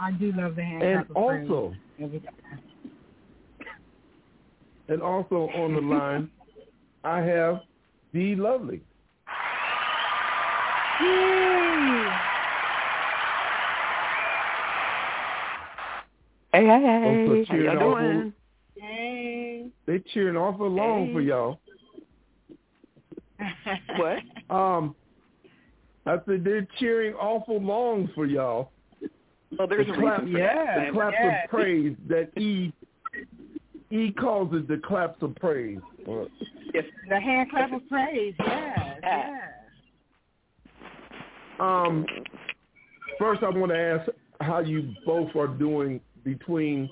I do love the hand And also, and also on the line, I have D Lovely. Yay! Hey, hey, Also hey. How y'all awful- doing? Yay! They cheering awful long for y'all. What? Um, I said they're cheering awful long for y'all. Well, there's the a clap, reason Yeah. that. the claps yes. of praise that E E calls it the claps of praise. Yes. The hand clap of praise. Yes, Yeah. yes. Um, first, I want to ask how you both are doing between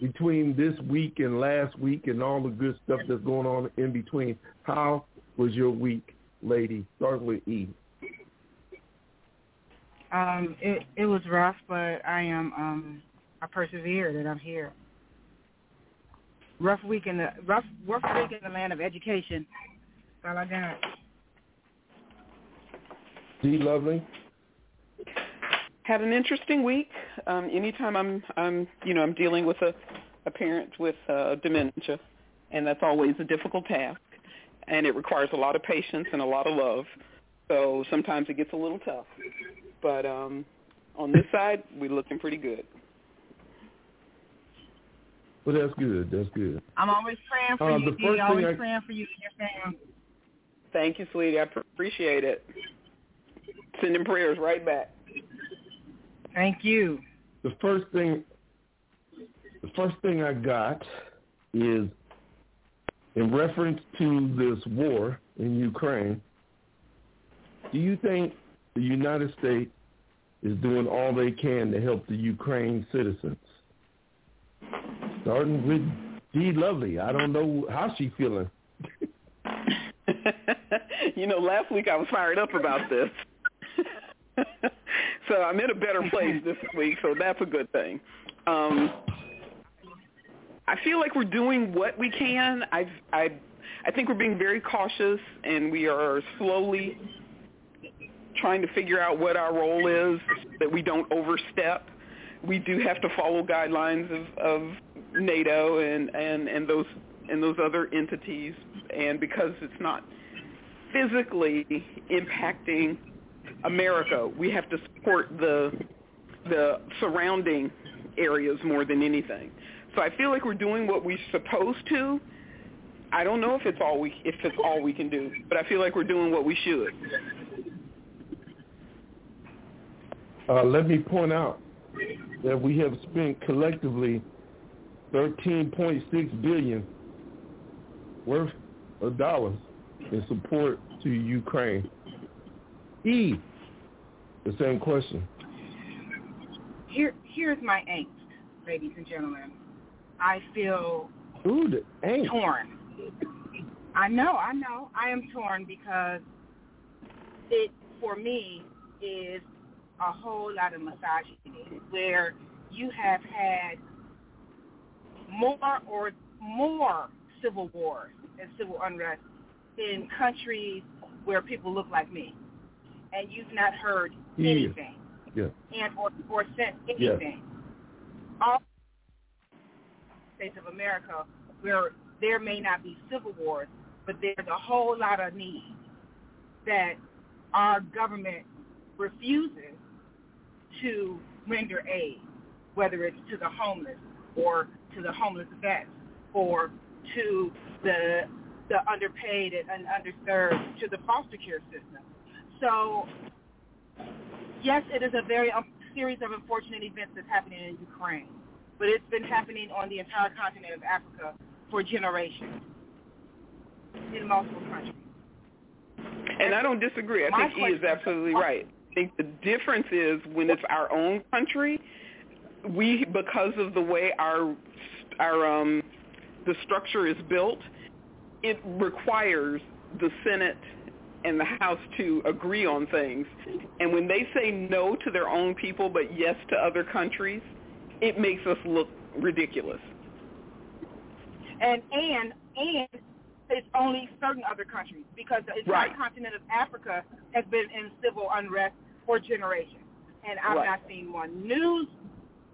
between this week and last week and all the good stuff that's going on in between. How was your week, lady? Start with E. Um, it it was rough, but I am um I persevered and I'm here. Rough week in the rough rough week in the land of education. That's all I got. D. Lovely. Had an interesting week. Um, anytime I'm, I'm, you know, I'm dealing with a, a parent with uh, dementia, and that's always a difficult task, and it requires a lot of patience and a lot of love. So sometimes it gets a little tough. But um, on this side, we're looking pretty good. Well, that's good. That's good. I'm always praying for Uh, you, the D. first thing Always I- praying for you and your family. Thank you, sweetie. I pr- appreciate it. Sending prayers right back. Thank you. The first thing, the first thing I got is in reference to this war in Ukraine. Do you think the United States is doing all they can to help the Ukraine citizens? Starting with D. Lovely. I don't know how she feeling. you know, last week I was fired up about this. so I'm in a better place this week, so that's a good thing. Um, I feel like we're doing what we can. I've, I, I think we're being very cautious, and we are slowly trying to figure out what our role is, that we don't overstep. We do have to follow guidelines of, of NATO and, and, and those and those other entities, and because it's not physically impacting America, we have to support the the surrounding areas more than anything. So I feel like we're doing what we're supposed to. I don't know if it's all we if it's all we can do, but I feel like we're doing what we should. Uh, let me point out that we have spent collectively 13.6 billion worth of dollars in support to Ukraine. E, the same question. Here here's my angst, ladies and gentlemen. I feel Ooh, the angst. torn. I know, I know. I am torn because it, for me, is a whole lot of misogyny where you have had more or more civil wars and civil unrest in countries where people look like me, and you've not heard anything Yeah. and or, or sent Yeah. anything. All states of America where there may not be civil wars, but there's a whole lot of need that our government refuses to render aid, whether it's to the homeless or to the homeless vets or to the the underpaid and underserved to the foster care system. So yes, it is a very um, series of unfortunate events that's happening in Ukraine, but it's been happening on the entire continent of Africa for generations in multiple countries. And I don't disagree. I think he is absolutely right. Think the difference is when it's our own country, we because of the way our our um the structure is built, it requires the Senate and the House to agree on things. And when they say no to their own people but yes to other countries, it makes us look ridiculous. And and and it's only certain other countries because the entire right. continent of Africa has been in civil unrest for generations. And I've right. not seen one news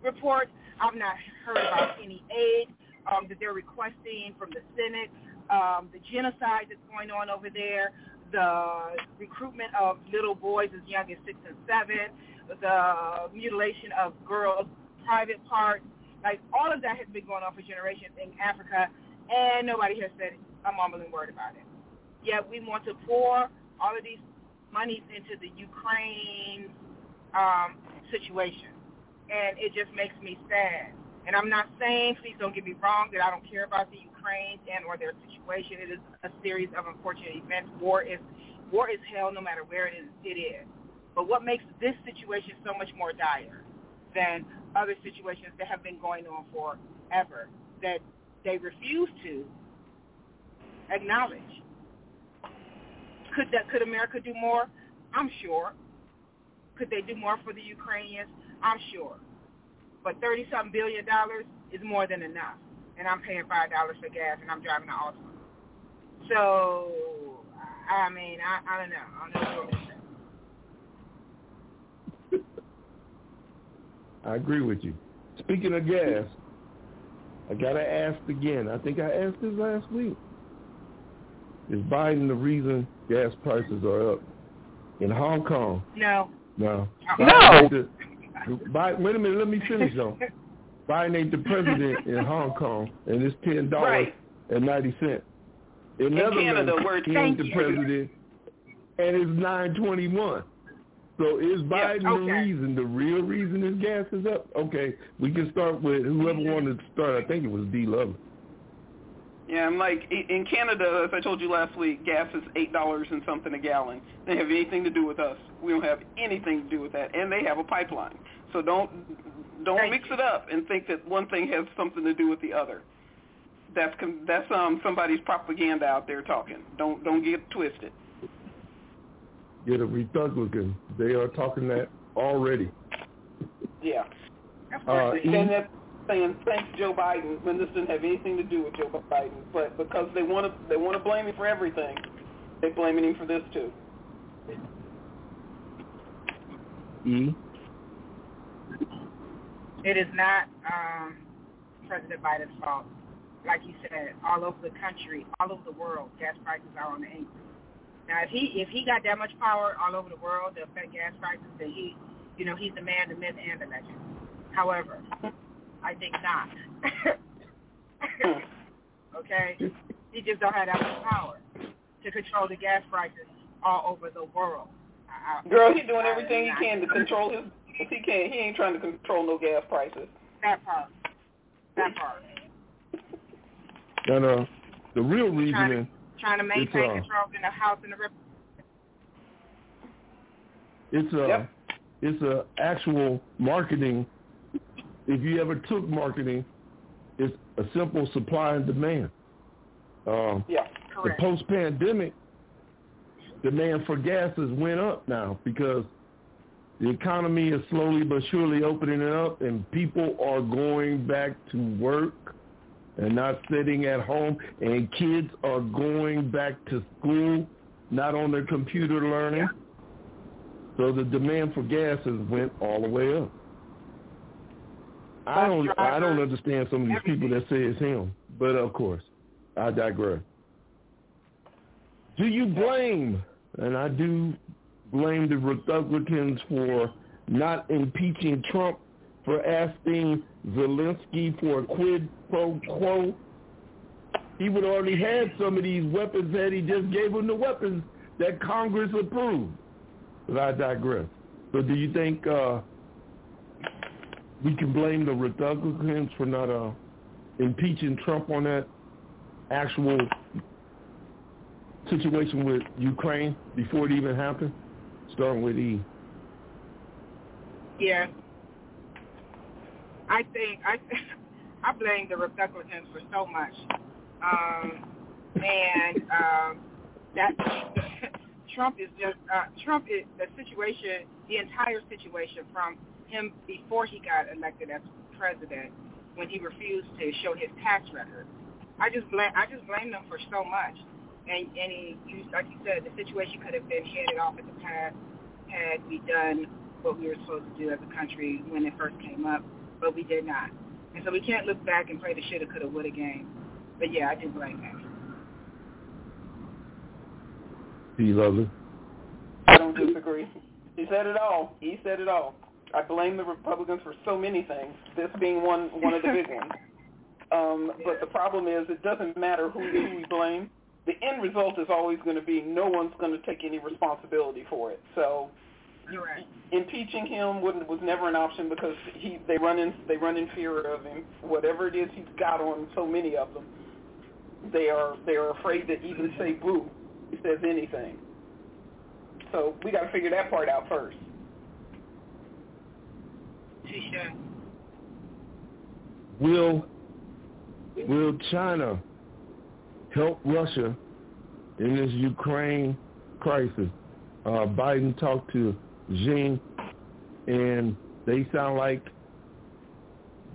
report. I've not heard about any aid um, that they're requesting from the Senate, um, the genocide that's going on over there, the recruitment of little boys as young as six and seven, the mutilation of girls' private parts. Like all of that has been going on for generations in Africa, and nobody has said a mumbling word about it. Yet we want to pour all of these monies into the Ukraine um, situation, and it just makes me sad and I'm not saying, please don't get me wrong, that I don't care about the Ukraine and or their situation. It is a series of unfortunate events. War is war is hell no matter where it is. It is. But what makes this situation so much more dire than other situations that have been going on forever that they refuse to acknowledge? Could that could America do more? I'm sure. Could they do more for the Ukrainians? I'm sure. But thirty something billion dollars is more than enough. And I'm paying five dollars for gas and I'm driving an Altima. So I mean, I, I don't know. I don't know what I agree with you. Speaking of gas, I gotta ask again. I think I asked this last week. Is Biden the reason gas prices are up in Hong Kong? No. No. No. Biden, wait a minute, let me finish though. Biden ain't the president in Hong Kong, and it's ten dollars right. and ninety cents. In, in Netherlands, Canada, he ain't the president, and it's nine twenty one. So is Biden yeah, okay. the reason? The real reason his gas is up? Okay, we can start with whoever wanted to start. I think it was D. Love. Yeah, I'm like in Canada, as I told you last week, gas is eight dollars and something a gallon. They have anything to do with us. We don't have anything to do with that, and they have a pipeline. So don't don't Thank mix you. it up and think that one thing has something to do with the other. That's that's um somebody's propaganda out there talking. Don't don't get twisted. Get a Republican. They are talking that already. Yeah. Uh, and that's saying thanks Joe Biden when this didn't have anything to do with Joe Biden, but because they want to they want to blame him for everything, they're blaming him for this too. E. It is not um, President Biden's fault. Like you said, all over the country, all over the world, gas prices are on the increase. Now, if he if he got that much power all over the world to affect gas prices, then he, you know, he's the man, the myth, and the legend. However, I think not. okay, he just don't have that much power to control the gas prices all over the world. I- I- Girl, he's doing everything he can to control his. If he can't, he ain't trying to control no gas prices. That part. That part. And uh, the real Trying reason to, trying to maintain uh, control in the House and the Rep- it's a Yep. it's a actual marketing. If you ever took marketing, it's a simple supply and demand. Um, Yeah. the post-pandemic demand for gases went up now because the economy is slowly but surely opening up and people are going back to work and not sitting at home and kids are going back to school not on their computer learning Yeah. so the demand for gases went all the way up I don't I don't understand some of these people that say it's him but of course I digress do you blame, and I do blame the Republicans for not impeaching Trump for asking Zelensky for a quid pro quo, he would already had some of these weapons that he just gave him the weapons that Congress approved. But I digress. So do you think uh, we can blame the Republicans for not uh, impeaching Trump on that actual situation with Ukraine before it even happened? Starting with E. Yeah. I think I I blame the Republicans for so much. Um, and um, that Trump is just uh, Trump is the situation, the entire situation from him before he got elected as president when he refused to show his tax record. I just blame I just blame them for so much. And and he, you, like you said, the situation could have been headed off in the past had we done what we were supposed to do as a country when it first came up, but we did not. And so we can't look back and play the shoulda, coulda, woulda game. But yeah, I do blame him. Do you love it? I don't disagree. He said it all. He said it all. I blame the Republicans for so many things, this being one one of the big ones. Um, but the problem is it doesn't matter who, who we blame. The end result is always going to be no one's going to take any responsibility for it. So right. impeaching him was was never an option because he they run in they run in fear of him. Whatever it is he's got on so many of them, they are they are afraid to even say boo. He says anything. So we got to figure that part out first. Will will China help Russia in this Ukraine crisis? Uh, Biden talked to Xi, and they sound like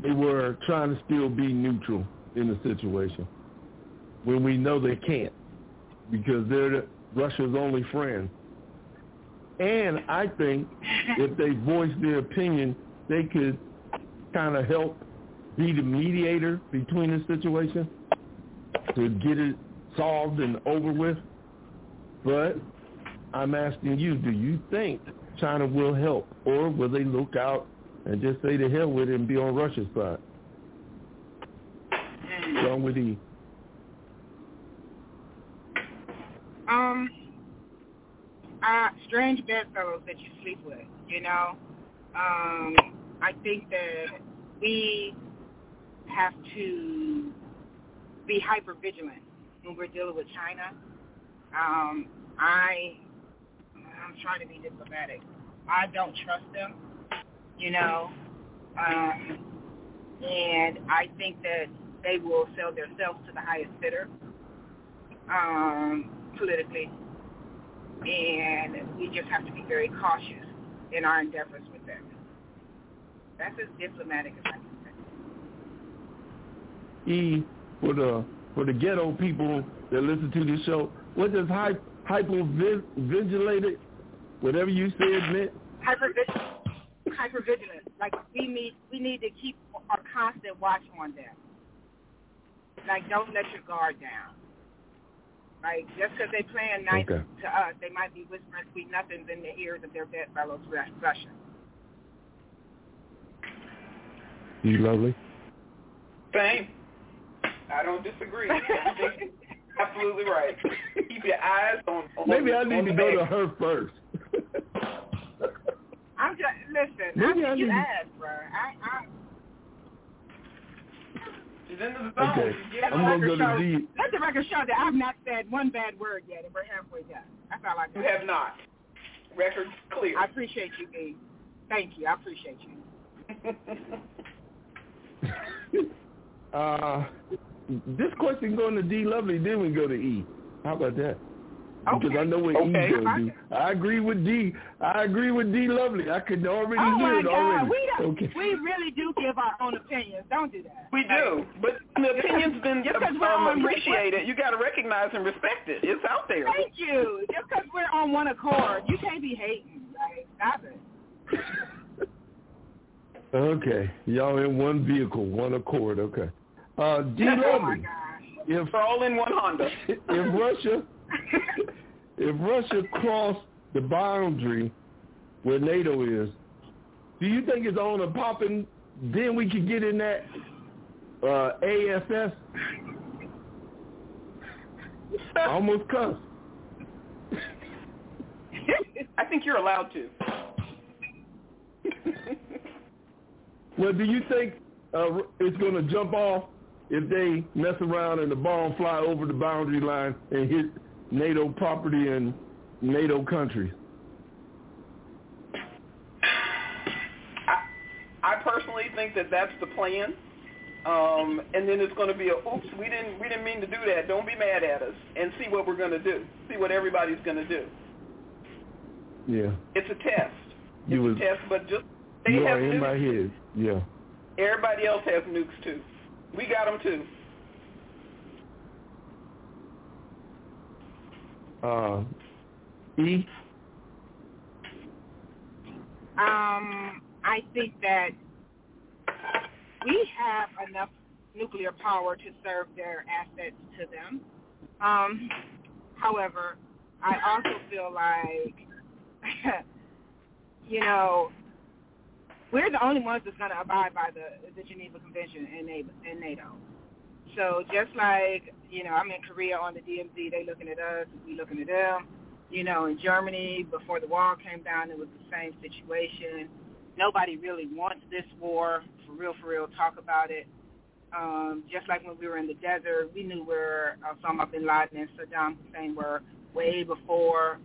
they were trying to still be neutral in the situation when we know they can't because they're the, Russia's only friend. And I think if they voice their opinion, they could kind of help be the mediator between the situation to get it solved and over with. But I'm asking you, do you think China will help, or will they look out and just say to hell with it and be on Russia's side? Wrong with E. Um, uh, strange bedfellows that you sleep with. You know, um, I think that we have to be hyper vigilant when we're dealing with China. Um, I I'm trying to be diplomatic. I don't trust them, you know, um, and I think that they will sell themselves to the highest bidder um, politically, and we just have to be very cautious in our endeavors. That's as diplomatic as I can say. E for the for the ghetto people that listen to this show, what does hy- hypervigilated, whatever you said meant? Hypervigilant. Hypervigilant. Like we need we need to keep a constant watch on them. Like don't let your guard down. Like just because they playing nice Okay. to us, they might be whispering sweet nothings in the ears of their bedfellows Russians. You lovely. Same. I don't disagree. Absolutely right. Keep your eyes on. on Maybe I need to go to her first. I'm just listen. Maybe I I think you need- asked, bro. I, I She's in the zone. Okay. She's let the I'm gonna record go to show. D. Let the record show that I've not said one bad word yet, and we're halfway done. That's all I You have not. Record clear. I appreciate you, B. Thank you. I appreciate you. uh, this question going to D Lovely, then we go to E. How about that? Because Okay. I know what Okay. E's going to do. I agree with D. I agree with D Lovely. I could already Oh hear my it God, already. we don't, okay. we really do give our own opinions. Don't do that. we do, but the opinion's been Just 'cause we're um, appreciated. You got to recognize and respect it. It's out there. Thank you. Just because we're on one accord, you can't be hating. Like, stop it. Okay. Y'all in one vehicle, one accord. Okay. Uh, D oh my gosh. if We're all in one Honda. if Russia if Russia crossed the boundary where NATO is, do you think it's on a popping then we could get in that uh, ASS. Almost cuss. I think you're allowed to. Well, do you think uh, it's going to jump off if they mess around and the bomb fly over the boundary line and hit NATO property and NATO countries? I, I personally think that that's the plan. Um, and then it's going to be a oops, we didn't we didn't mean to do that. Don't be mad at us, and see what we're going to do. See what everybody's going to do. Yeah. It's a test. It's was, a test, but just they you have are in nukes. my head. Yeah. Everybody else has nukes too. We got them too. Uh, e. Um, I think that we have enough nuclear power to serve their assets to them. Um, however, I also feel like, you know, we're the only ones that's going to abide by the, the Geneva Convention and NATO. So just like, you know, I'm in Korea on the DMZ, they looking at us, we looking at them. You know, in Germany, before the wall came down, it was the same situation. Nobody really wants this war, for real, for real, talk about it. Um, just like when we were in the desert, we knew where Osama bin Laden and Saddam Hussein were way before,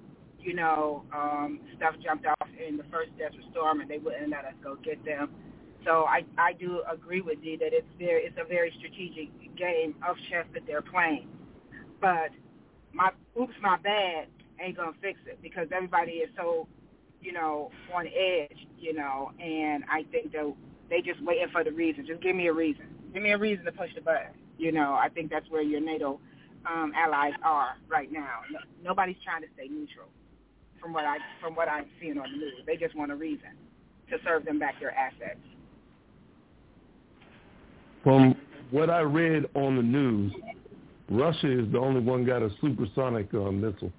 you know, um, stuff jumped off in the first Desert Storm, and they wouldn't let us go get them. So I I do agree with Dee that it's very it's a very strategic game of chess that they're playing. But my oops my bad ain't gonna fix it because everybody is so, you know, on edge, you know, and I think that they just waiting for the reason. Just give me a reason. Give me a reason to push the button. You know, I think that's where your NATO um, allies are right now. No, nobody's trying to stay neutral from what I from what I'm seeing on the news. They just want a reason to serve them back their assets. From what I read on the news, Russia is the only one got a supersonic uh, missile,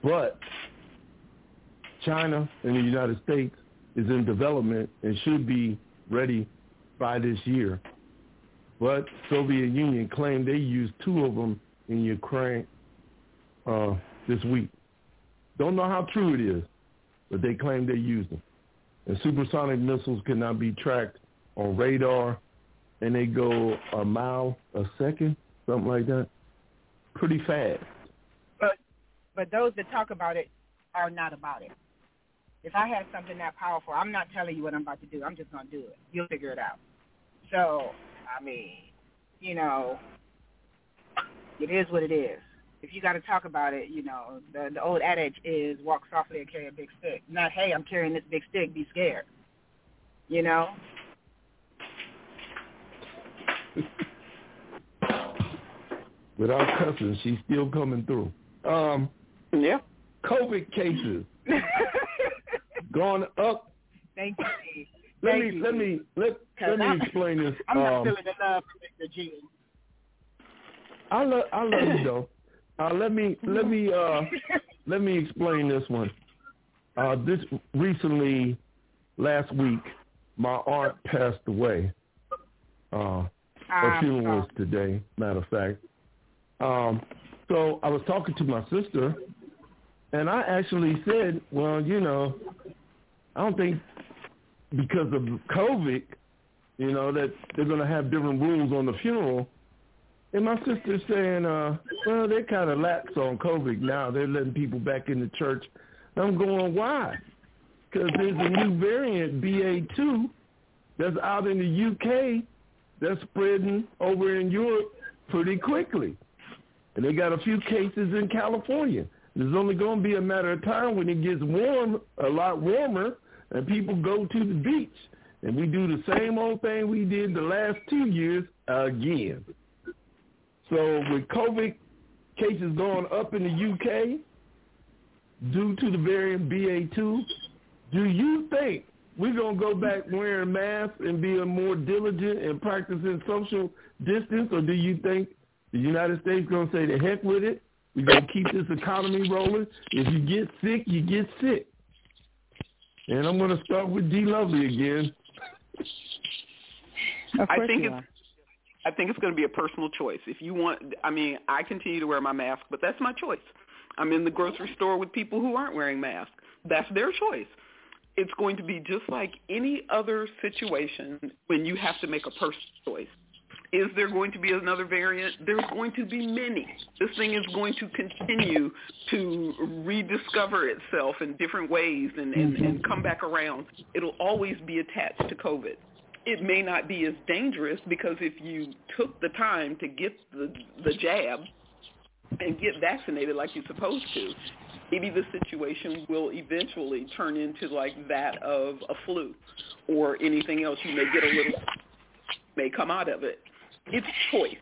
but China and the United States is in development and should be ready by this year. But Soviet Union claimed they used two of them in Ukraine uh, this week. Don't know how true it is, but they claim they used them. And supersonic missiles cannot be tracked on radar, and they go a mile a second, something like that. Pretty fast. But but those that talk about it are not about it. If I had something that powerful, I'm not telling you what I'm about to do. I'm just gonna do it. You'll figure it out. So, I mean, you know, it is what it is. If you got to talk about it, you know, the the old adage is walk softly and carry a big stick. Not hey, I'm carrying this big stick. Be scared. You know. Without cussing, she's still coming through. Um, yeah. COVID cases gone up. Thank you. Let Thank me you. let me let let me I'm- explain this. I'm not um, feeling the love for Mr. G. I love I love you though. Uh, let me let me uh, let me explain this one. Uh, this recently, last week, my aunt passed away. Uh, her Um, funeral oh. was today. Matter of fact. Um, so I was talking to my sister, and I actually said, "Well, you know, I don't think because of COVID, you know, that they're going to have different rules on the funeral." And my sister's saying, uh, well, they're kind of lax on COVID now. They're letting people back in the church. I'm going, why? Because there's a new variant, BA2, that's out in the UK that's spreading over in Europe pretty quickly. And they got a few cases in California. There's only going to be a matter of time when it gets warm, a lot warmer, and people go to the beach. And we do the same old thing we did the last two years again. So with COVID cases going up in the UK due to the variant BA2, do you think we're going to go back wearing masks and being more diligent and practicing social distance, or do you think the United States is going to say the heck with it? We're going to keep this economy rolling. If you get sick, you get sick. And I'm going to start with D. Lovely again. Of I course think you it's are. I think it's going to be a personal choice. If you want, I mean, I continue to wear my mask, but that's my choice. I'm in the grocery store with people who aren't wearing masks. That's their choice. It's going to be just like any other situation when you have to make a personal choice. Is there going to be another variant? There's going to be many. This thing is going to continue to rediscover itself in different ways and, and, and mm-hmm. come back around. It'll always be attached to COVID it may not be as dangerous because if you took the time to get the the jab and get vaccinated like you're supposed to, maybe the situation will eventually turn into like that of a flu or anything else. You may get a little may come out of it. It's choice.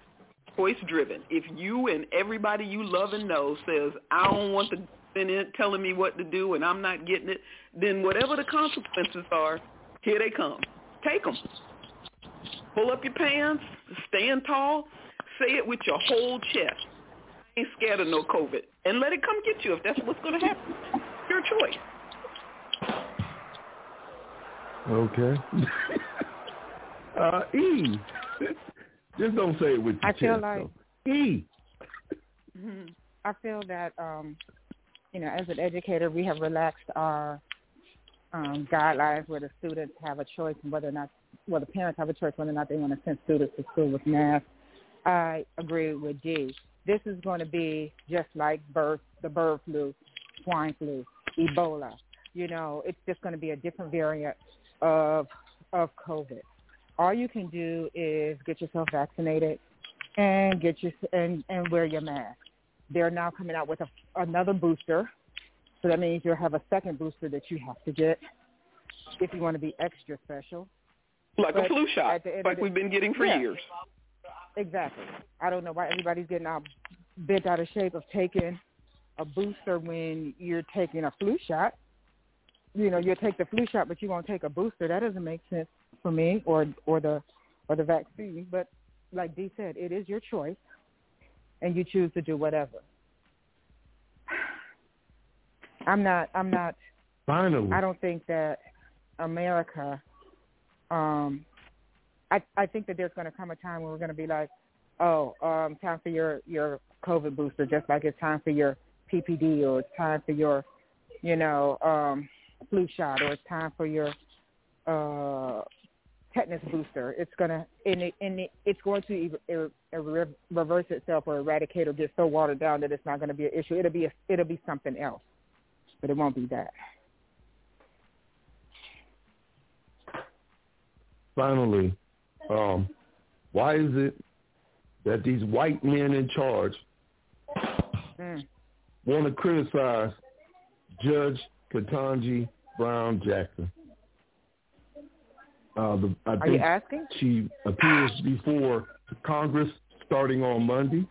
Choice driven. If you and everybody you love and know says, I don't want the it telling me what to do and I'm not getting it, then whatever the consequences are, here they come take them. Pull up your pants, stand tall, say it with your whole chest. I ain't scared of no COVID. And let it come get you if that's what's going to happen. Your choice. Okay. uh, E. Just don't say it with your I feel chest, like- though. E. Mm-hmm. Feel that um, you know, as an educator, we have relaxed our um, guidelines where the students have a choice and whether or not, well, the parents have a choice whether or not they want to send students to school with masks. I agree with Dee. This is going to be just like birth, the bird flu, swine flu, Ebola. You know, it's just going to be a different variant of of COVID. All you can do is get yourself vaccinated and get your and and wear your mask. They're now coming out with a, another booster, so that means you'll have a second booster that you have to get if you want to be extra special. Like a flu shot, at the end like the- we've been getting for Yeah. years. Exactly. I don't know why everybody's getting out bent out of shape of taking a booster when you're taking a flu shot. You know, you'll take the flu shot, but you won't take a booster. That doesn't make sense for me, or or the or the vaccine. But like Dee said, it is your choice, and you choose to do whatever. I'm not. I'm not. Finally. I don't think that America. Um, I I think that there's going to come a time when we're going to be like, oh, um, time for your your COVID booster, just like it's time for your PPD or it's time for your, you know, um, flu shot or it's time for your uh, tetanus booster. It's gonna and it, and it, it's going to er, er, er, reverse itself or eradicate or get so watered down that it's not going to be an issue. It'll be a, it'll be something else, but it won't be that. Finally, um, why is it that these white men in charge Mm. want to criticize Judge Ketanji Brown Jackson? Uh, the, I Are you asking? she appears before Congress starting on Monday.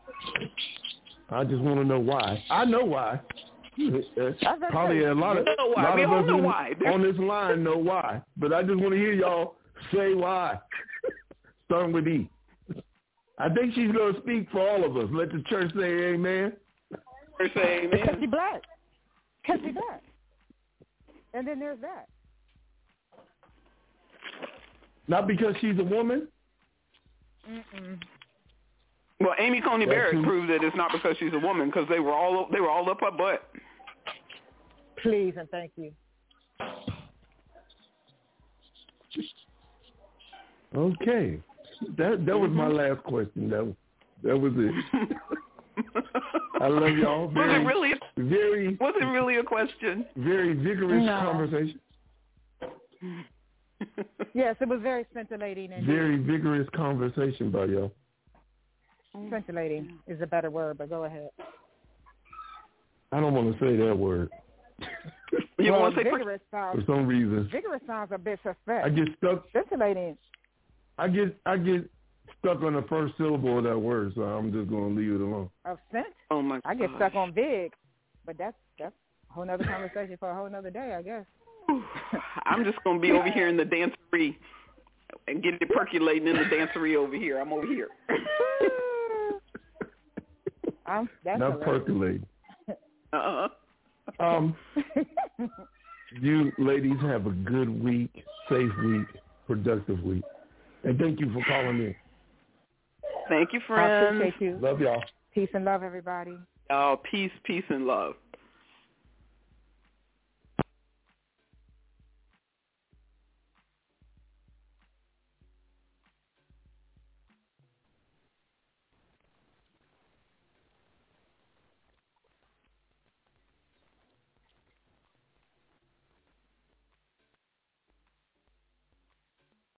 I just want to know why. I know why. What Probably a lot of, We know why. lot We of all us know in- why. on this line know why. But I just want to hear y'all say why. Starting with E. I think she's going to speak for all of us. Let the church say amen. We're saying, Because man, she's black. Because she's black. And then there's that. Not because she's a woman. Mm-mm. Well, Amy Coney That's Barrett who- proved that it's not because she's a woman because they were all they were all up her butt. Please and thank you. Okay. That that was my Mm-hmm. last question. That that was it. I love y'all. Was it really? very, Was it really a question? very vigorous No. conversation. Yes, it was very scintillating and Very vigorous conversation by y'all. Mm. scintillating is a better word, but go ahead. I don't want to say that word You well, want to say? vigorous sounds for some reason. vigorous sounds a bit suspect. I get stuck. Scintillating I get I get stuck on the first syllable of that word, so I'm just gonna leave it alone. of scent. Oh my! I get gosh. stuck on vig, but that's that's a whole nother conversation for a whole nother day, I guess. I'm just gonna be over here in the dancery and get it percolating in the dancery over here. I'm over here. I'm, that's Not hilarious. percolating. Uh-uh. Um, you ladies have a good week, safe week. productive week. And thank you for calling in. Thank you, I friends. appreciate you. Love y'all. Peace and love, everybody. Oh, peace, peace, and love.